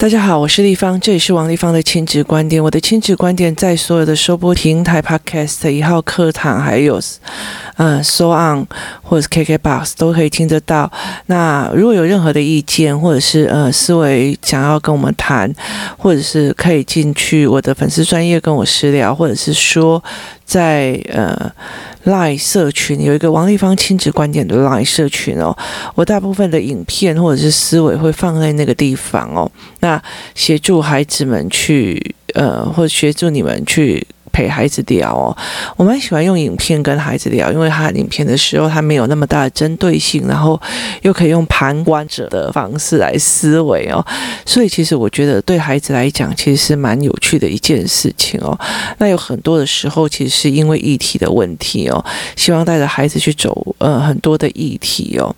大家好，我是立方，这里是王立方的亲子观点。我的亲子观点在所有的收播平台、Podcast、一号课堂，还有呃，So On 或者是 KKBox 都可以听得到。那如果有任何的意见，或者是呃思维想要跟我们谈，或者是可以进去我的粉丝专业跟我私聊，或者是说在呃。Line 社群有一个王立芳亲子观点的 Line 社群哦，我大部分的影片或者是思维会放在那个地方哦，那协助孩子们去呃，或协助你们去。陪孩子聊哦，我蛮喜欢用影片跟孩子聊，因为他影片的时候他没有那么大的针对性，然后又可以用旁观者的方式来思维哦，所以其实我觉得对孩子来讲其实是蛮有趣的一件事情哦。那有很多的时候其实是因为议题的问题哦，希望带着孩子去走呃很多的议题哦。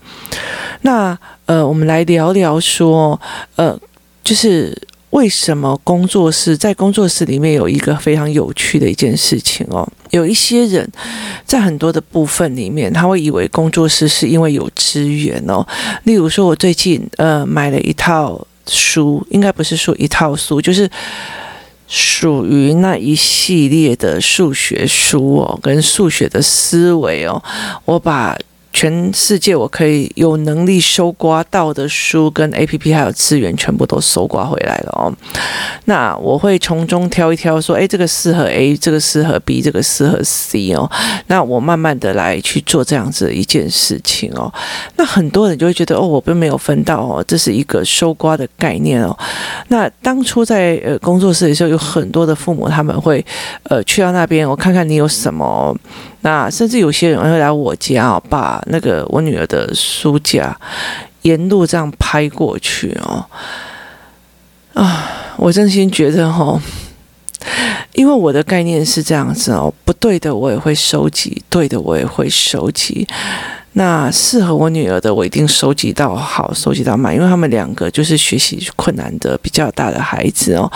那呃，我们来聊聊说呃，就是。为什么工作室在工作室里面有一个非常有趣的一件事情哦？有一些人在很多的部分里面，他会以为工作室是因为有资源哦。例如说，我最近呃买了一套书，应该不是说一套书，就是属于那一系列的数学书哦，跟数学的思维哦，我把。全世界我可以有能力搜刮到的书跟 APP 还有资源，全部都搜刮回来了哦。那我会从中挑一挑，说，诶，这个适合 A，这个适合 B，这个适合 C 哦。那我慢慢的来去做这样子的一件事情哦。那很多人就会觉得，哦，我并没有分到哦，这是一个搜刮的概念哦。那当初在呃工作室的时候，有很多的父母他们会呃去到那边，我看看你有什么。那甚至有些人会来我家哦，把那个我女儿的书架沿路这样拍过去哦，啊，我真心觉得哦，因为我的概念是这样子哦，不对的我也会收集，对的我也会收集。那适合我女儿的，我一定收集到好，收集到满，因为他们两个就是学习困难的比较大的孩子哦。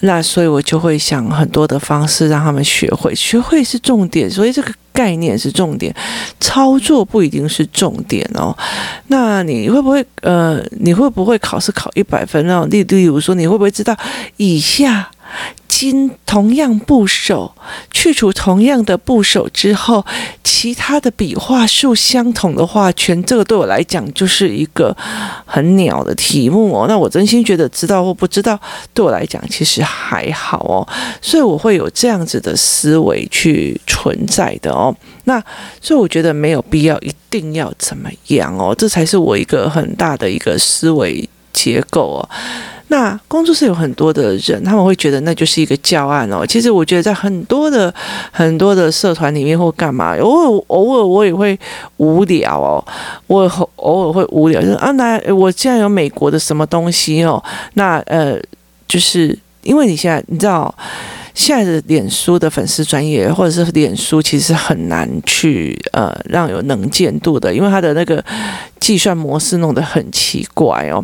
那所以我就会想很多的方式让他们学会，学会是重点，所以这个概念是重点，操作不一定是重点哦。那你会不会呃，你会不会考试考一百分哦？例例如说，你会不会知道以下？经同样部首去除同样的部首之后，其他的笔画数相同的画圈，这个对我来讲就是一个很鸟的题目哦。那我真心觉得知道或不知道，对我来讲其实还好哦。所以我会有这样子的思维去存在的哦。那所以我觉得没有必要一定要怎么样哦，这才是我一个很大的一个思维结构哦。那工作室有很多的人，他们会觉得那就是一个教案哦。其实我觉得在很多的很多的社团里面或干嘛，偶尔偶尔我也会无聊哦，我偶尔会无聊，就是啊，那我现在有美国的什么东西哦，那呃，就是因为你现在你知道。现在的脸书的粉丝专业，或者是脸书，其实很难去呃让有能见度的，因为它的那个计算模式弄得很奇怪哦，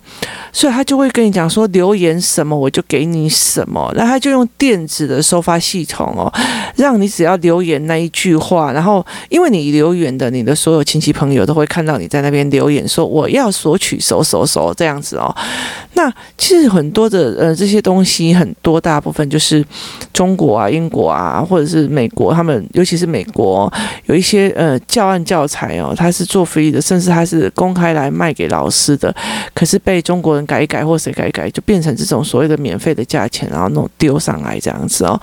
所以他就会跟你讲说留言什么我就给你什么，那他就用电子的收发系统哦，让你只要留言那一句话，然后因为你留言的，你的所有亲戚朋友都会看到你在那边留言说我要索取收收收这样子哦，那其实很多的呃这些东西很多大部分就是。中国啊、英国啊，或者是美国，他们尤其是美国，有一些呃教案教材哦，它是做 free 的，甚至它是公公开来卖给老师的，可是被中国人改一改或谁改一改，就变成这种所谓的免费的价钱，然后弄丢上来这样子哦。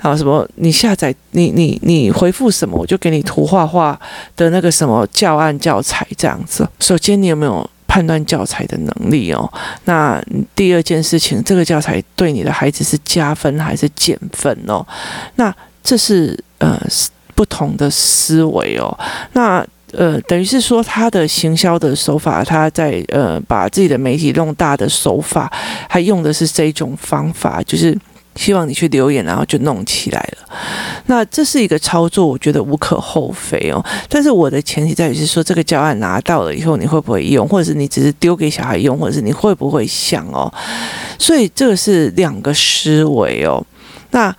然后什么，你下载你你你回复什么，我就给你图画画的那个什么教案教材这样子。首先，你有没有？判断教材的能力哦，那第二件事情，这个教材对你的孩子是加分还是减分哦？那这是呃不同的思维哦。那呃等于是说，他的行销的手法，他在呃把自己的媒体弄大的手法，还用的是这种方法，就是。希望你去留言，然后就弄起来了。那这是一个操作，我觉得无可厚非哦。但是我的前提在于是说，这个教案拿到了以后，你会不会用，或者是你只是丢给小孩用，或者是你会不会想哦？所以这个是两个思维哦。那。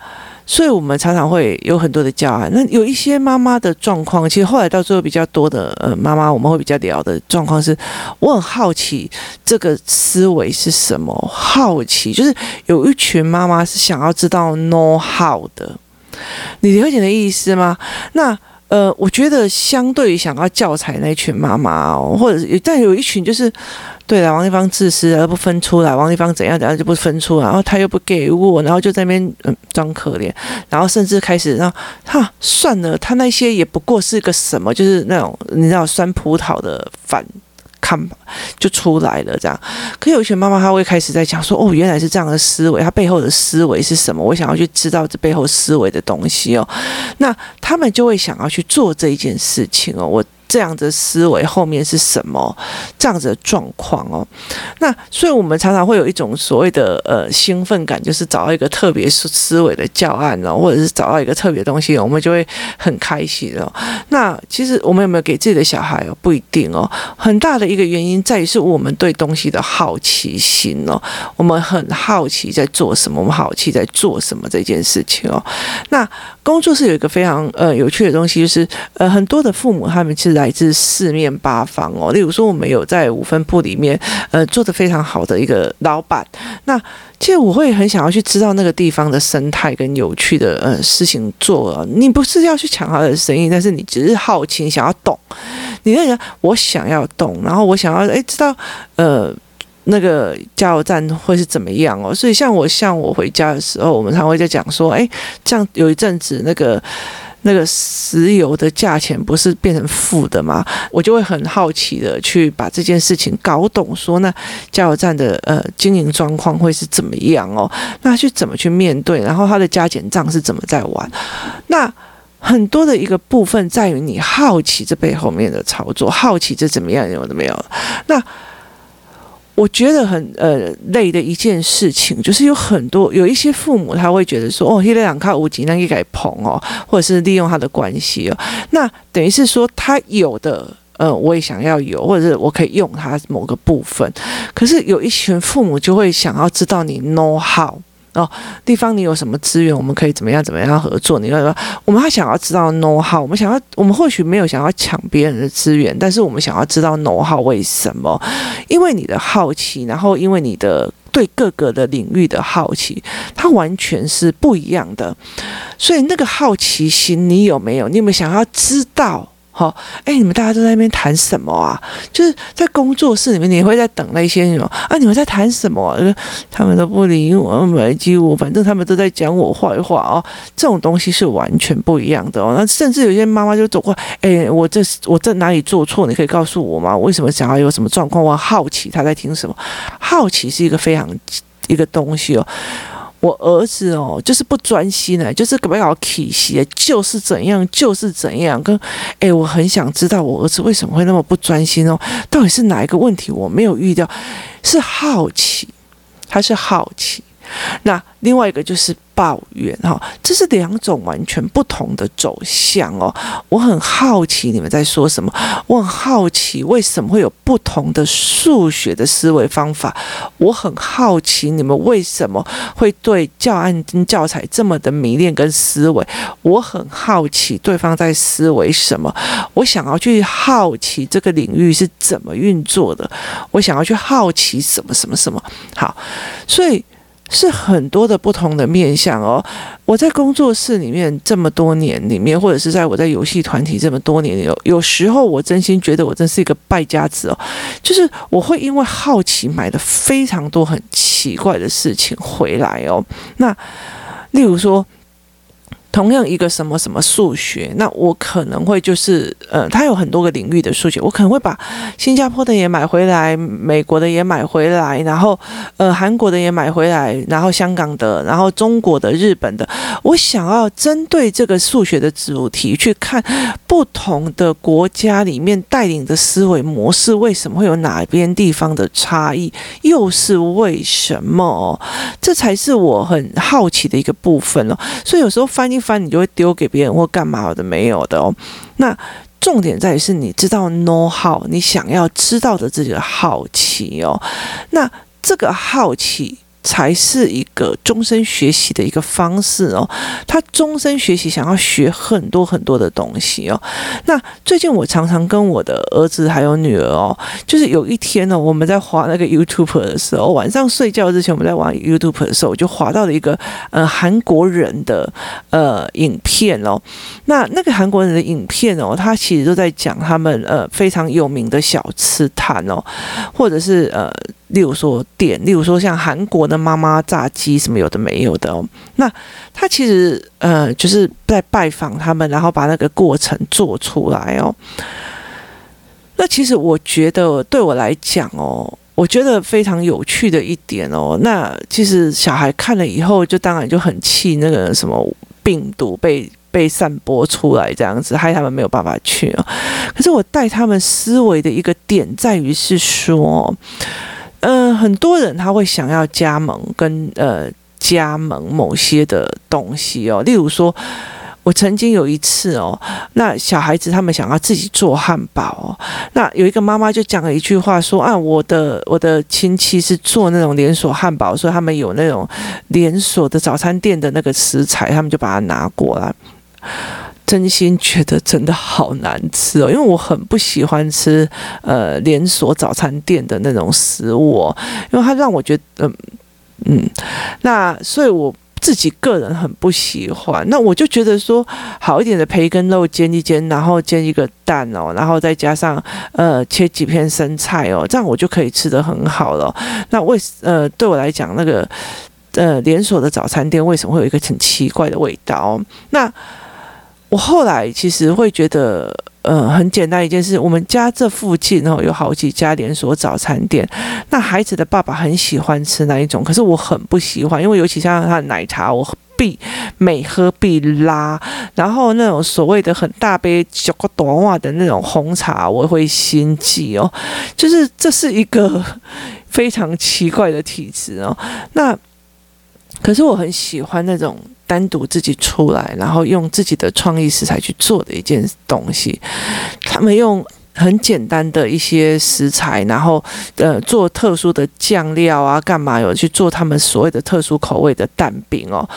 所以我们常常会有很多的教案。那有一些妈妈的状况，其实后来到最后比较多的呃妈妈，我们会比较聊的状况是，我很好奇这个思维是什么？好奇就是有一群妈妈是想要知道 know how 的，你理解的意思吗？那。呃，我觉得相对于想要教材那群妈妈哦，或者是但有一群就是，对了，王丽芳自私而不分出来，王丽芳怎样怎样就不分出来，然后他又不给我，然后就在那边嗯装可怜，然后甚至开始让哈算了，他那些也不过是个什么，就是那种你知道酸葡萄的反。看，就出来了这样。可有一些妈妈，她会开始在讲说：“哦，原来是这样的思维，她背后的思维是什么？我想要去知道这背后思维的东西哦。”那他们就会想要去做这一件事情哦。我。这样的思维后面是什么？这样子的状况哦，那所以我们常常会有一种所谓的呃兴奋感，就是找到一个特别思维的教案哦，或者是找到一个特别东西，我们就会很开心哦。那其实我们有没有给自己的小孩哦？不一定哦。很大的一个原因在于是我们对东西的好奇心哦，我们很好奇在做什么，我们好奇在做什么这件事情哦。那工作室有一个非常呃有趣的东西，就是呃很多的父母他们其实。来自四面八方哦，例如说，我们有在五分埔里面，呃，做得非常好的一个老板。那其实我会很想要去知道那个地方的生态跟有趣的呃事情做。你不是要去抢他的生意，但是你只是好奇，想要懂。你那个我想要懂，然后我想要诶知道呃那个加油站会是怎么样哦。所以像我像我回家的时候，我们常会在讲说，诶，这样有一阵子那个。那个石油的价钱不是变成负的吗？我就会很好奇的去把这件事情搞懂，说那加油站的呃经营状况会是怎么样哦？那去怎么去面对？然后他的加减账是怎么在玩？那很多的一个部分在于你好奇这背后面的操作，好奇这怎么样有的没有？那。我觉得很呃累的一件事情，就是有很多有一些父母他会觉得说，哦，一两卡五级那一改捧哦，或者是利用他的关系哦，那等于是说他有的呃我也想要有，或者是我可以用他某个部分，可是有一群父母就会想要知道你 know how。哦，地方你有什么资源，我们可以怎么样怎么样合作？你说，我们还想要知道 know how，我们想要，我们或许没有想要抢别人的资源，但是我们想要知道 know how 为什么？因为你的好奇，然后因为你的对各个的领域的好奇，它完全是不一样的。所以那个好奇心，你有没有？你有没有想要知道？好，哎、你们大家都在那边谈什么啊？就是在工作室里面，你会在等那些什么啊？你们在谈什么、他们都不理我，没机我，反正他们都在讲我坏话哦。这种东西是完全不一样的哦。那甚至有些妈妈就走过，哎、我这我在哪里做错？你可以告诉我吗？为什么想要有什么状况？我好奇他在听什么？好奇是一个非常一个东西哦。我儿子哦，就是不专心呢，就是搞不搞体系，就是怎样，就是怎样。跟诶，我很想知道我儿子为什么会那么不专心哦，到底是哪一个问题我没有遇到？是好奇，还是好奇。那另外一个就是。抱怨哈，这是两种完全不同的走向哦。我很好奇你们在说什么，我很好奇为什么会有不同的数学的思维方法。我很好奇你们为什么会对教案跟教材这么的迷恋跟思维。我很好奇对方在思维什么。我想要去好奇这个领域是怎么运作的。我想要去好奇什么什么什么。好，所以。是很多的不同的面向哦。我在工作室里面这么多年里面，或者是在我在游戏团体这么多年里，有有时候我真心觉得我真是一个败家子哦。就是我会因为好奇买了非常多很奇怪的事情回来哦。那例如说。同样一个什么什么数学，那我可能会就是呃，它有很多个领域的数学，我可能会把新加坡的也买回来，美国的也买回来，然后呃韩国的也买回来，然后香港的，然后中国的、日本的，我想要针对这个数学的主题去看不同的国家里面带领的思维模式，为什么会有哪边地方的差异，又是为什么？这才是我很好奇的一个部分哦。所以有时候翻译。翻你就会丢给别人或干嘛的没有的哦。那重点在于是你知道 know how，你想要知道的这个好奇哦。那这个好奇才是一个终身学习的一个方式哦。他终身学习，想要学很多很多的东西哦。那最近我常常跟我的儿子还有女儿哦，就是有一天呢，我们在滑那个 YouTube 的时候，晚上睡觉之前我们在玩 YouTube 的时候，我就滑到了一个呃韩国人的呃影片哦。那那个韩国人的影片哦，他其实都在讲他们呃非常有名的小吃摊哦，或者是呃。例如说店，例如说像韩国的妈妈炸鸡什么有的没有的哦，那他其实呃就是在拜访他们，然后把那个过程做出来哦。那其实我觉得对我来讲哦，我觉得非常有趣的一点哦。那其实小孩看了以后，就当然就很气那个什么病毒被被散播出来这样子，害他们没有办法去哦。可是我带他们思维的一个点在于是说。嗯、呃，很多人他会想要加盟跟呃加盟某些的东西哦，例如说，我曾经有一次哦，那小孩子他们想要自己做汉堡哦，那有一个妈妈就讲了一句话说啊，我的我的亲戚是做那种连锁汉堡，所以他们有那种连锁的早餐店的那个食材，他们就把它拿过来。真心觉得真的好难吃哦，因为我很不喜欢吃呃连锁早餐店的那种食物哦，因为它让我觉得嗯嗯，那所以我自己个人很不喜欢。那我就觉得说好一点的培根肉煎一煎，然后煎一个蛋哦，然后再加上呃切几片生菜哦，这样我就可以吃得很好了。那为呃对我来讲，那个呃连锁的早餐店为什么会有一个很奇怪的味道？那我后来其实会觉得，呃，很简单一件事。我们家这附近哦，有好几家连锁早餐店。那孩子的爸爸很喜欢吃那一种，可是我很不喜欢，因为尤其像他的奶茶，我必每喝必拉。然后那种所谓的很大杯小个短袜的那种红茶，我会心悸哦。就是这是一个非常奇怪的体质哦。那可是我很喜欢那种。单独自己出来，然后用自己的创意食材去做的一件东西。他们用很简单的一些食材，然后呃做特殊的酱料啊，干嘛有去做他们所谓的特殊口味的蛋饼哦。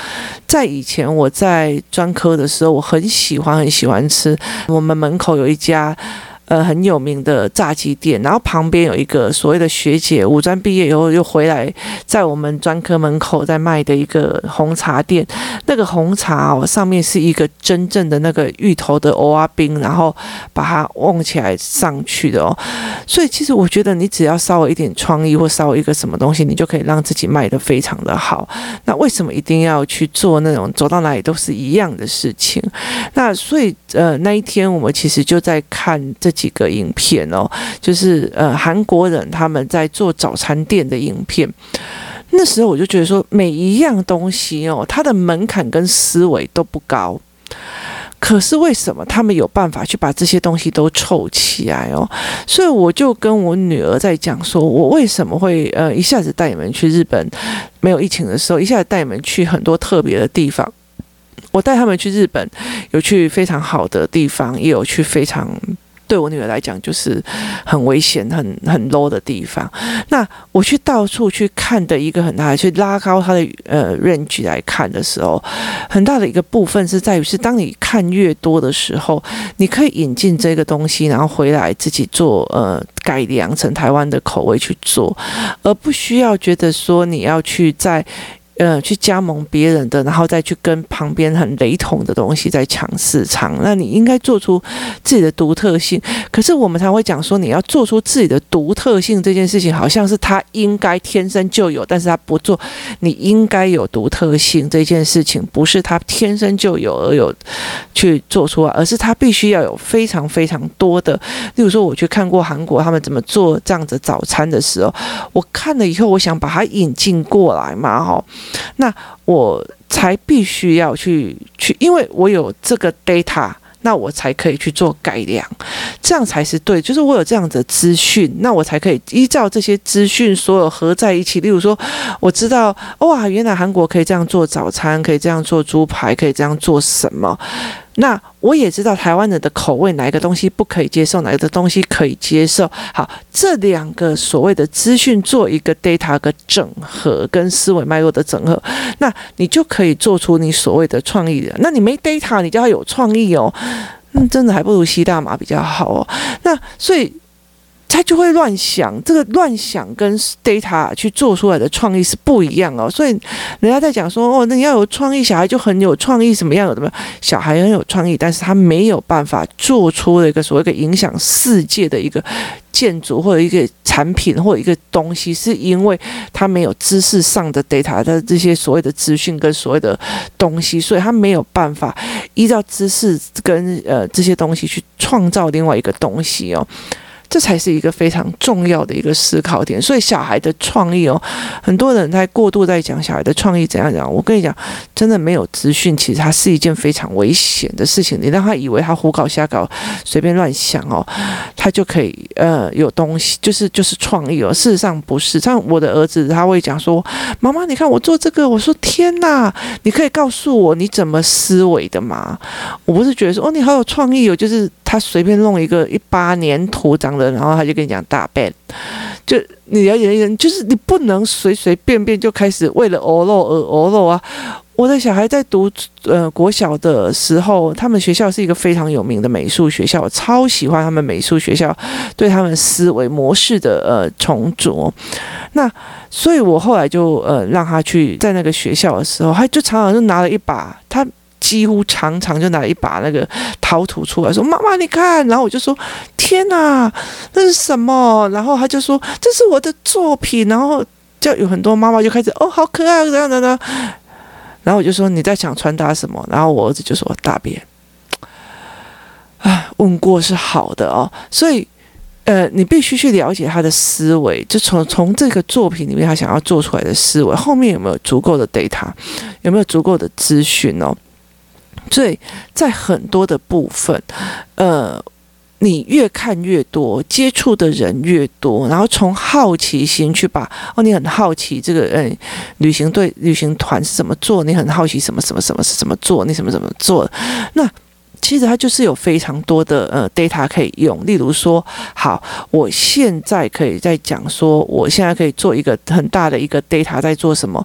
在以前我在专科的时候，我很喜欢很喜欢吃。我们门口有一家。呃，很有名的炸鸡店，然后旁边有一个所谓的学姐，五专毕业以后又回来，在我们专科门口在卖的一个红茶店。那个红茶哦，上面是一个真正的那个芋头的欧啊冰，然后把它瓮起来上去的哦。所以其实我觉得，你只要稍微一点创意，或稍微一个什么东西，你就可以让自己卖得非常的好。那为什么一定要去做那种走到哪里都是一样的事情？那所以呃，那一天我们其实就在看这。几个影片哦，就是呃韩国人他们在做早餐店的影片。那时候我就觉得说，每一样东西哦，它的门槛跟思维都不高，可是为什么他们有办法去把这些东西都凑起来哦？所以我就跟我女儿在讲说，我为什么会呃一下子带你们去日本，没有疫情的时候，一下子带你们去很多特别的地方。我带他们去日本，有去非常好的地方，也有去非常。对我女儿来讲，就是很危险、很很 low 的地方。那我去到处去看的一个很大的，去拉高它的呃 range 来看的时候，很大的一个部分是在于，是当你看越多的时候，你可以引进这个东西，然后回来自己做呃改良成台湾的口味去做，而不需要觉得说你要去在。呃，去加盟别人的，然后再去跟旁边很雷同的东西在抢市场。那你应该做出自己的独特性。可是我们才会讲说，你要做出自己的独特性这件事情，好像是他应该天生就有，但是他不做。你应该有独特性这件事情，不是他天生就有而有去做出来，而是他必须要有非常非常多的。例如说，我去看过韩国他们怎么做这样子早餐的时候，我看了以后，我想把它引进过来嘛，哈。那我才必须要去去，因为我有这个 data，那我才可以去做改良，这样才是对。就是我有这样的资讯，那我才可以依照这些资讯所有合在一起。例如说，我知道哇，原来韩国可以这样做早餐，可以这样做猪排，可以这样做什么。那我也知道台湾人的口味，哪一个东西不可以接受，哪一个东西可以接受。好，这两个所谓的资讯做一个 data 的整合，跟思维脉络的整合，那你就可以做出你所谓的创意的。那你没 data，你就要有创意哦。嗯，真的还不如吸大麻比较好哦。那所以。他就会乱想，这个乱想跟 data 去做出来的创意是不一样哦。所以人家在讲说，哦，那你要有创意，小孩就很有创意，什么样的？小孩很有创意，但是他没有办法做出了一个所谓的影响世界的一个建筑或者一个产品或者一个东西，是因为他没有知识上的 data 的这些所谓的资讯跟所谓的东西，所以他没有办法依照知识跟呃这些东西去创造另外一个东西哦。这才是一个非常重要的一个思考点，所以小孩的创意哦，很多人在过度在讲小孩的创意怎样讲。我跟你讲，真的没有资讯，其实它是一件非常危险的事情。你让他以为他胡搞瞎搞，随便乱想哦，他就可以呃有东西，就是就是创意哦。事实上不是，像我的儿子他会讲说：“妈妈，你看我做这个。”我说：“天哪，你可以告诉我你怎么思维的吗？”我不是觉得说：“哦，你好有创意哦。”就是他随便弄一个一八年土长的。然后他就跟你讲大便，就你了解一点，就是你不能随随便便就开始为了欧肉而欧肉啊！我的小孩在读呃国小的时候，他们学校是一个非常有名的美术学校，我超喜欢他们美术学校对他们思维模式的呃重着。那所以我后来就呃让他去在那个学校的时候，他就常常就拿了一把他。几乎常常就拿一把那个陶土出来说：“妈妈，你看。”然后我就说：“天哪，那是什么？”然后他就说：“这是我的作品。”然后就有很多妈妈就开始：“哦，好可爱，这样的呢。”然后我就说：“你在想传达什么？”然后我儿子就说：“大便。”哎，问过是好的哦，所以呃，你必须去了解他的思维，就从从这个作品里面他想要做出来的思维，后面有没有足够的 data，有没有足够的资讯哦？所以在很多的部分，呃，你越看越多，接触的人越多，然后从好奇心去把哦，你很好奇这个嗯，旅行队旅行团是怎么做，你很好奇什么什么什么是怎么做，你什么怎么做，那。其实它就是有非常多的呃 data 可以用，例如说，好，我现在可以在讲说，我现在可以做一个很大的一个 data 在做什么。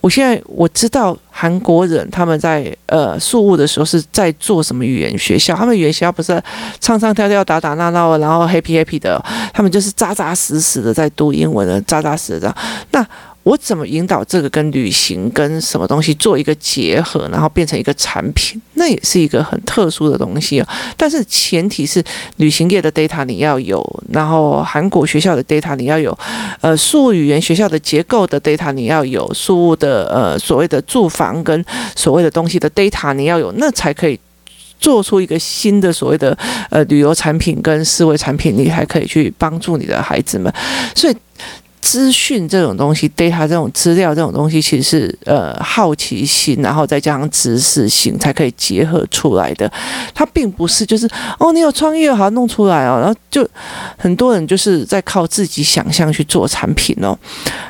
我现在我知道韩国人他们在呃素物的时候是在做什么语言学校，他们语言学校不是唱唱跳跳打打闹闹，然后 happy happy 的，他们就是扎扎实实的在读英文的，扎扎实实的。那我怎么引导这个跟旅行跟什么东西做一个结合，然后变成一个产品？那也是一个很特殊的东西哦。但是前提是旅行业的 data 你要有，然后韩国学校的 data 你要有，呃，数语言学校的结构的 data 你要有，数物的呃所谓的住房跟所谓的东西的 data 你要有，那才可以做出一个新的所谓的呃旅游产品跟思维产品，你还可以去帮助你的孩子们。所以。资讯这种东西，data 这种资料这种东西，其实是呃好奇心，然后再加上知识性才可以结合出来的。它并不是就是哦，你有创意，好弄出来哦，然后就很多人就是在靠自己想象去做产品哦。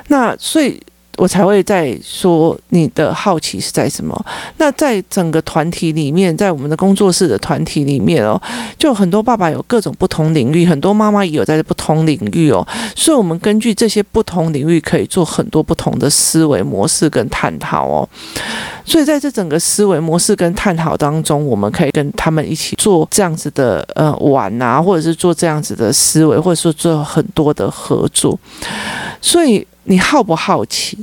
那所以。我才会在说你的好奇是在什么？那在整个团体里面，在我们的工作室的团体里面哦，就很多爸爸有各种不同领域，很多妈妈也有在不同领域哦，所以我们根据这些不同领域，可以做很多不同的思维模式跟探讨哦。所以在这整个思维模式跟探讨当中，我们可以跟他们一起做这样子的呃玩啊，或者是做这样子的思维，或者说做很多的合作，所以。你好不好奇？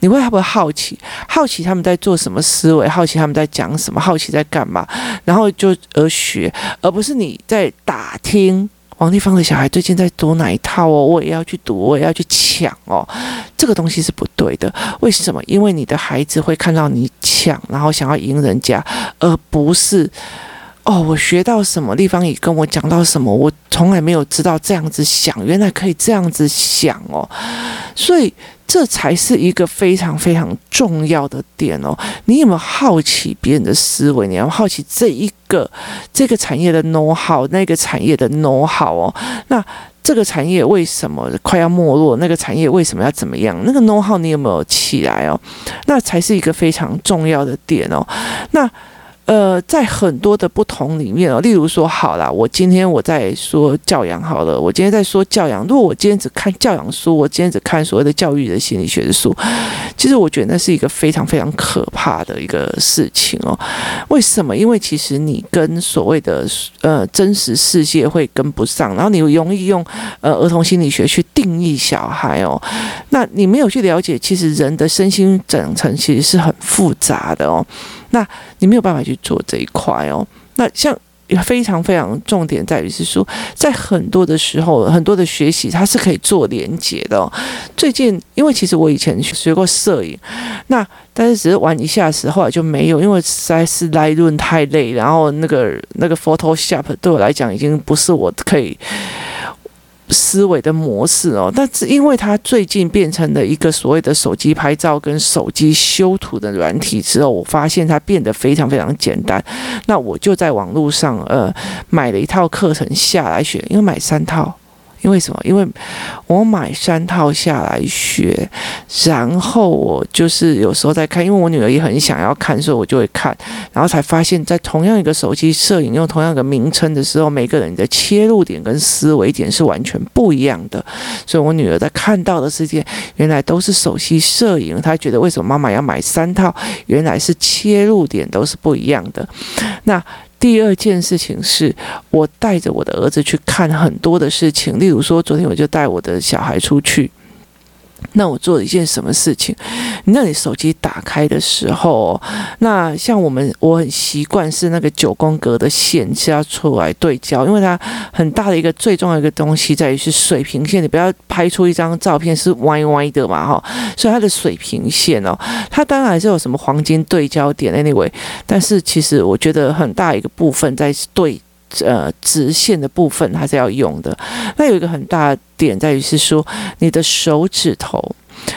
你会不会好奇？好奇他们在做什么思维？好奇他们在讲什么？好奇在干嘛？然后就而学，而不是你在打听王丽芳的小孩最近在读哪一套哦，我也要去读，我也要去抢哦。这个东西是不对的。为什么？因为你的孩子会看到你抢，然后想要赢人家，而不是。哦，我学到什么地方也跟我讲到什么，我从来没有知道这样子想，原来可以这样子想哦，所以这才是一个非常非常重要的点哦。你有没有好奇别人的思维？你要好奇这一个这个产业的 know how，那个产业的 know how 哦。那这个产业为什么快要没落？那个产业为什么要怎么样？那个 know how 你有没有起来哦？那才是一个非常重要的点哦。那。呃，在很多的不同里面哦，例如说，好啦，我今天我在说教养好了，我今天在说教养。如果我今天只看教养书，我今天只看所谓的教育的心理学的书，其实我觉得那是一个非常非常可怕的一个事情哦。为什么？因为其实你跟所谓的呃真实世界会跟不上，然后你容易用呃儿童心理学去定义小孩哦。那你没有去了解，其实人的身心整成其实是很复杂的哦。那你没有办法去做这一块哦。那像非常非常重点在于是说，在很多的时候，很多的学习它是可以做连接的。最近，因为其实我以前学过摄影，那但是只是玩一下时候，来就没有，因为实在是 Lightroom 太累，然后那个那个 Photoshop 对我来讲已经不是我可以。思维的模式哦，但是因为它最近变成了一个所谓的手机拍照跟手机修图的软体之后，我发现它变得非常非常简单。那我就在网络上呃买了一套课程下来学，因为买三套。因为什么？因为我买三套下来学，然后我就是有时候在看，因为我女儿也很想要看，所以我就会看，然后才发现，在同样一个手机摄影用同样一个名称的时候，每个人的切入点跟思维点是完全不一样的。所以我女儿在看到的世界，原来都是手机摄影，她觉得为什么妈妈要买三套？原来是切入点都是不一样的。那。第二件事情是我带着我的儿子去看很多的事情，例如说，昨天我就带我的小孩出去。那我做了一件什么事情？那你手机打开的时候，那像我们我很习惯是那个九宫格的线是要出来对焦，因为它很大的一个最重要的一个东西在于是水平线，你不要拍出一张照片是歪歪的嘛哈，所以它的水平线哦，它当然还是有什么黄金对焦点 anyway，但是其实我觉得很大一个部分在对。呃，直线的部分还是要用的。那有一个很大的点在于是说，你的手指头，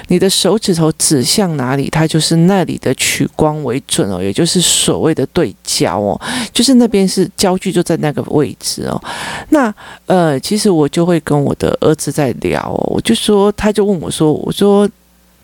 你的手指头指向哪里，它就是那里的取光为准哦，也就是所谓的对焦哦，就是那边是焦距就在那个位置哦。那呃，其实我就会跟我的儿子在聊哦，我就说，他就问我说，我说。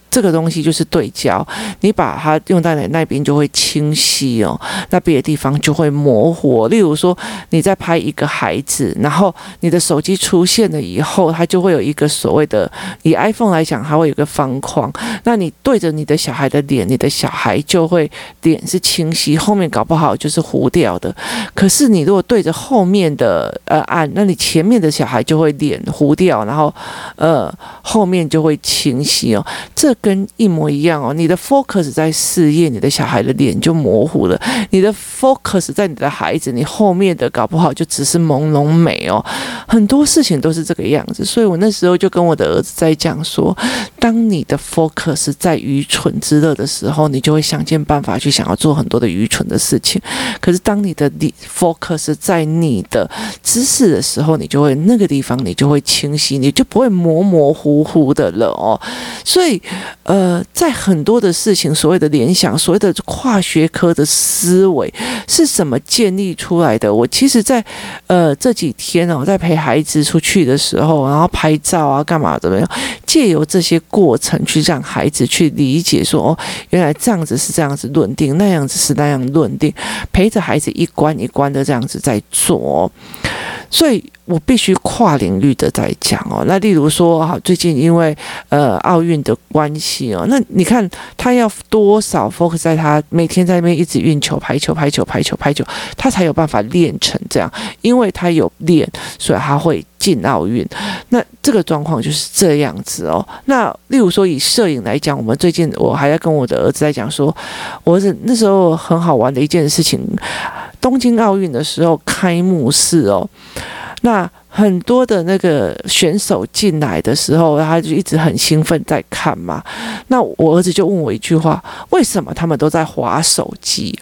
这个东西就是对焦，你把它用在那边就会清晰哦，那别的地方就会模糊。例如说，你在拍一个孩子，然后你的手机出现了以后，它就会有一个所谓的，以 iPhone 来讲，它会有个方框。那你对着你的小孩的脸，你的小孩就会脸是清晰，后面搞不好就是糊掉的。可是你如果对着后面的呃按，那你前面的小孩就会脸糊掉，然后呃后面就会清晰哦。这跟一模一样哦，你的 focus 在事业，你的小孩的脸就模糊了；你的 focus 在你的孩子，你后面的搞不好就只是朦胧美哦。很多事情都是这个样子，所以我那时候就跟我的儿子在讲说，当你的 focus 在愚蠢之乐的时候，你就会想尽办法去想要做很多的愚蠢的事情；可是当你的 focus 在你的知识的时候，你就会那个地方你就会清晰，你就不会模模糊糊的了哦。所以。呃，在很多的事情，所谓的联想，所谓的跨学科的思维是怎么建立出来的？我其实在，呃这几天呢，我在陪孩子出去的时候，然后拍照啊，干嘛怎么样？借由这些过程去让孩子去理解，说哦，原来这样子是这样子论定，那样子是那样论定，陪着孩子一关一关的这样子在做，所以。我必须跨领域的在讲哦，那例如说哈，最近因为呃奥运的关系哦，那你看他要多少 focus 在他每天在那边一直运球、排球、排球、排球、排球，他才有办法练成这样，因为他有练，所以他会进奥运。那这个状况就是这样子哦。那例如说以摄影来讲，我们最近我还在跟我的儿子在讲说，我儿子那时候很好玩的一件事情，东京奥运的时候开幕式哦。那很多的那个选手进来的时候，他就一直很兴奋在看嘛。那我儿子就问我一句话：为什么他们都在划手机？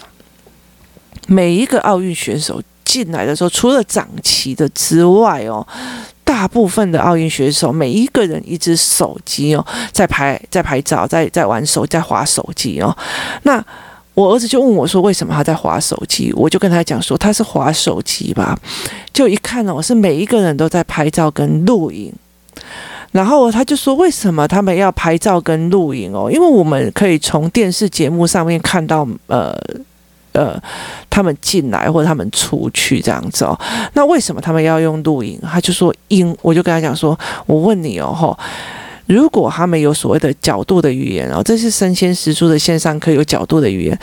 每一个奥运选手进来的时候，除了掌旗的之外哦，大部分的奥运选手每一个人一只手机哦，在拍在拍照，在在玩手在划手机哦。那我儿子就问我说：“为什么他在划手机？”我就跟他讲说：“他是划手机吧。”就一看哦，是每一个人都在拍照跟录影。然后他就说：“为什么他们要拍照跟录影哦？因为我们可以从电视节目上面看到，呃。”呃，他们进来或者他们出去这样子哦。那为什么他们要用录影？他就说因，我就跟他讲说，我问你哦，吼。如果他们有所谓的角度的语言哦，这是生鲜时书的线上课有角度的语言，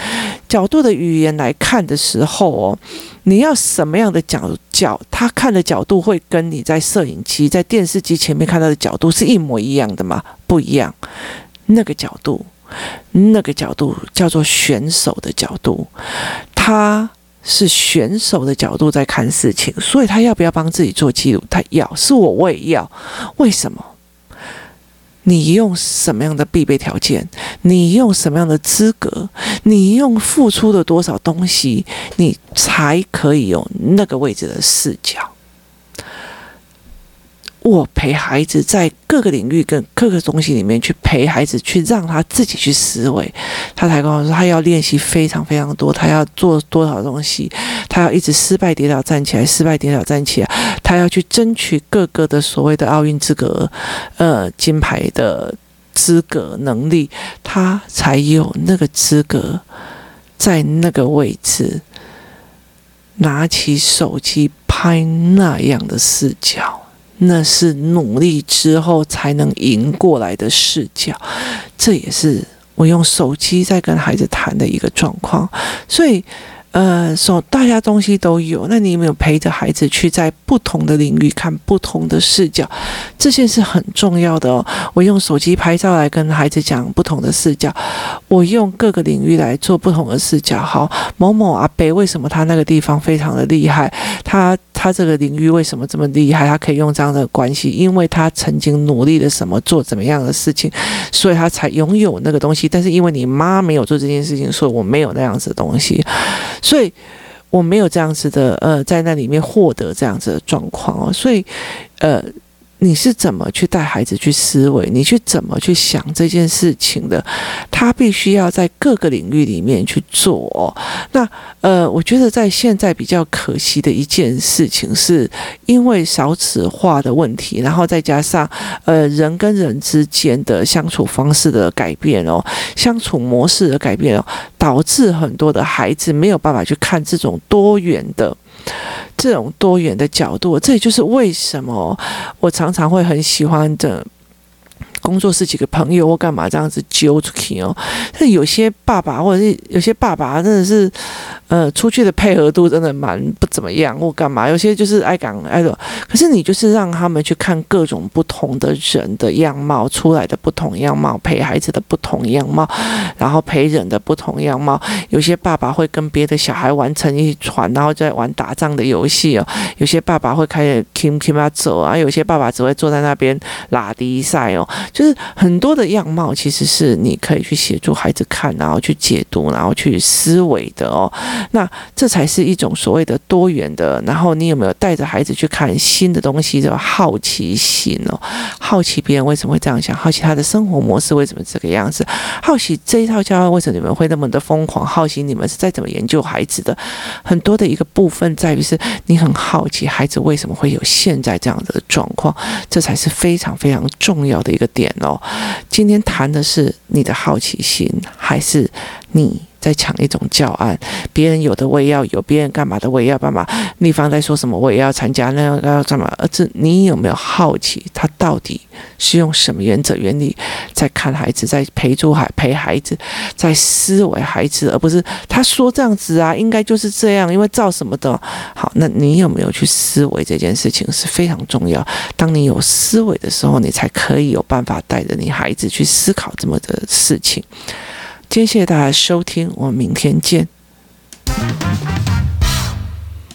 角度的语言来看的时候哦，你要什么样的角角，他看的角度会跟你在摄影机、在电视机前面看到的角度是一模一样的吗？不一样。那个角度，那个角度叫做选手的角度，他是选手的角度在看事情，所以他要不要帮自己做记录？他要，是我我也要，为什么？你用什么样的必备条件？你用什么样的资格？你用付出了多少东西？你才可以有那个位置的视角？我陪孩子在各个领域跟各个东西里面去陪孩子，去让他自己去思维。他才跟我说，他要练习非常非常多，他要做多少东西，他要一直失败跌倒站起来，失败跌倒站起来，他要去争取各个的所谓的奥运资格，呃，金牌的资格能力，他才有那个资格在那个位置拿起手机拍那样的视角。那是努力之后才能赢过来的视角，这也是我用手机在跟孩子谈的一个状况，所以。呃，说大家东西都有，那你有没有陪着孩子去在不同的领域看不同的视角？这些是很重要的哦。我用手机拍照来跟孩子讲不同的视角，我用各个领域来做不同的视角。好，某某阿伯为什么他那个地方非常的厉害？他他这个领域为什么这么厉害？他可以用这样的关系，因为他曾经努力了什么，做怎么样的事情，所以他才拥有那个东西。但是因为你妈没有做这件事情，所以我没有那样子的东西。所以我没有这样子的，呃，在那里面获得这样子的状况哦，所以，呃。你是怎么去带孩子去思维？你去怎么去想这件事情的？他必须要在各个领域里面去做。那呃，我觉得在现在比较可惜的一件事情，是因为少子化的问题，然后再加上呃人跟人之间的相处方式的改变哦，相处模式的改变哦，导致很多的孩子没有办法去看这种多元的。这种多元的角度，这也就是为什么我常常会很喜欢的。工作室几个朋友我干嘛这样子揪出去哦，那有些爸爸或者是有些爸爸真的是，呃，出去的配合度真的蛮不怎么样或干嘛，有些就是爱讲爱说，可是你就是让他们去看各种不同的人的样貌出来的不同样貌，陪孩子的不同样貌，然后陪人的不同样貌。有些爸爸会跟别的小孩玩成一团，然后在玩打仗的游戏哦。有些爸爸会开始 kim kim 啊走啊，有些爸爸只会坐在那边拉迪赛哦。就是很多的样貌，其实是你可以去协助孩子看，然后去解读，然后去思维的哦。那这才是一种所谓的多元的。然后你有没有带着孩子去看新的东西的好奇心哦？好奇别人为什么会这样想，好奇他的生活模式为什么这个样子，好奇这一套教育为什么你们会那么的疯狂，好奇你们是在怎么研究孩子的。很多的一个部分在于是你很好奇孩子为什么会有现在这样的状况，这才是非常非常重要的一个点。哦，今天谈的是你的好奇心，还是你在抢一种教案？别人有的我也要有，别人干嘛的我也要干嘛？立方在说什么我也要参加，那要要干嘛？而是你有没有好奇，他到底是用什么原则原理在看孩子，在陪住孩陪孩子，在思维孩子，而不是他说这样子啊，应该就是这样，因为照什么的。好，那你有没有去思维这件事情是非常重要。当你有思维的时候，你才可以有办法带着你孩子去思考这么的事情。谢谢大家收听，我们明天见。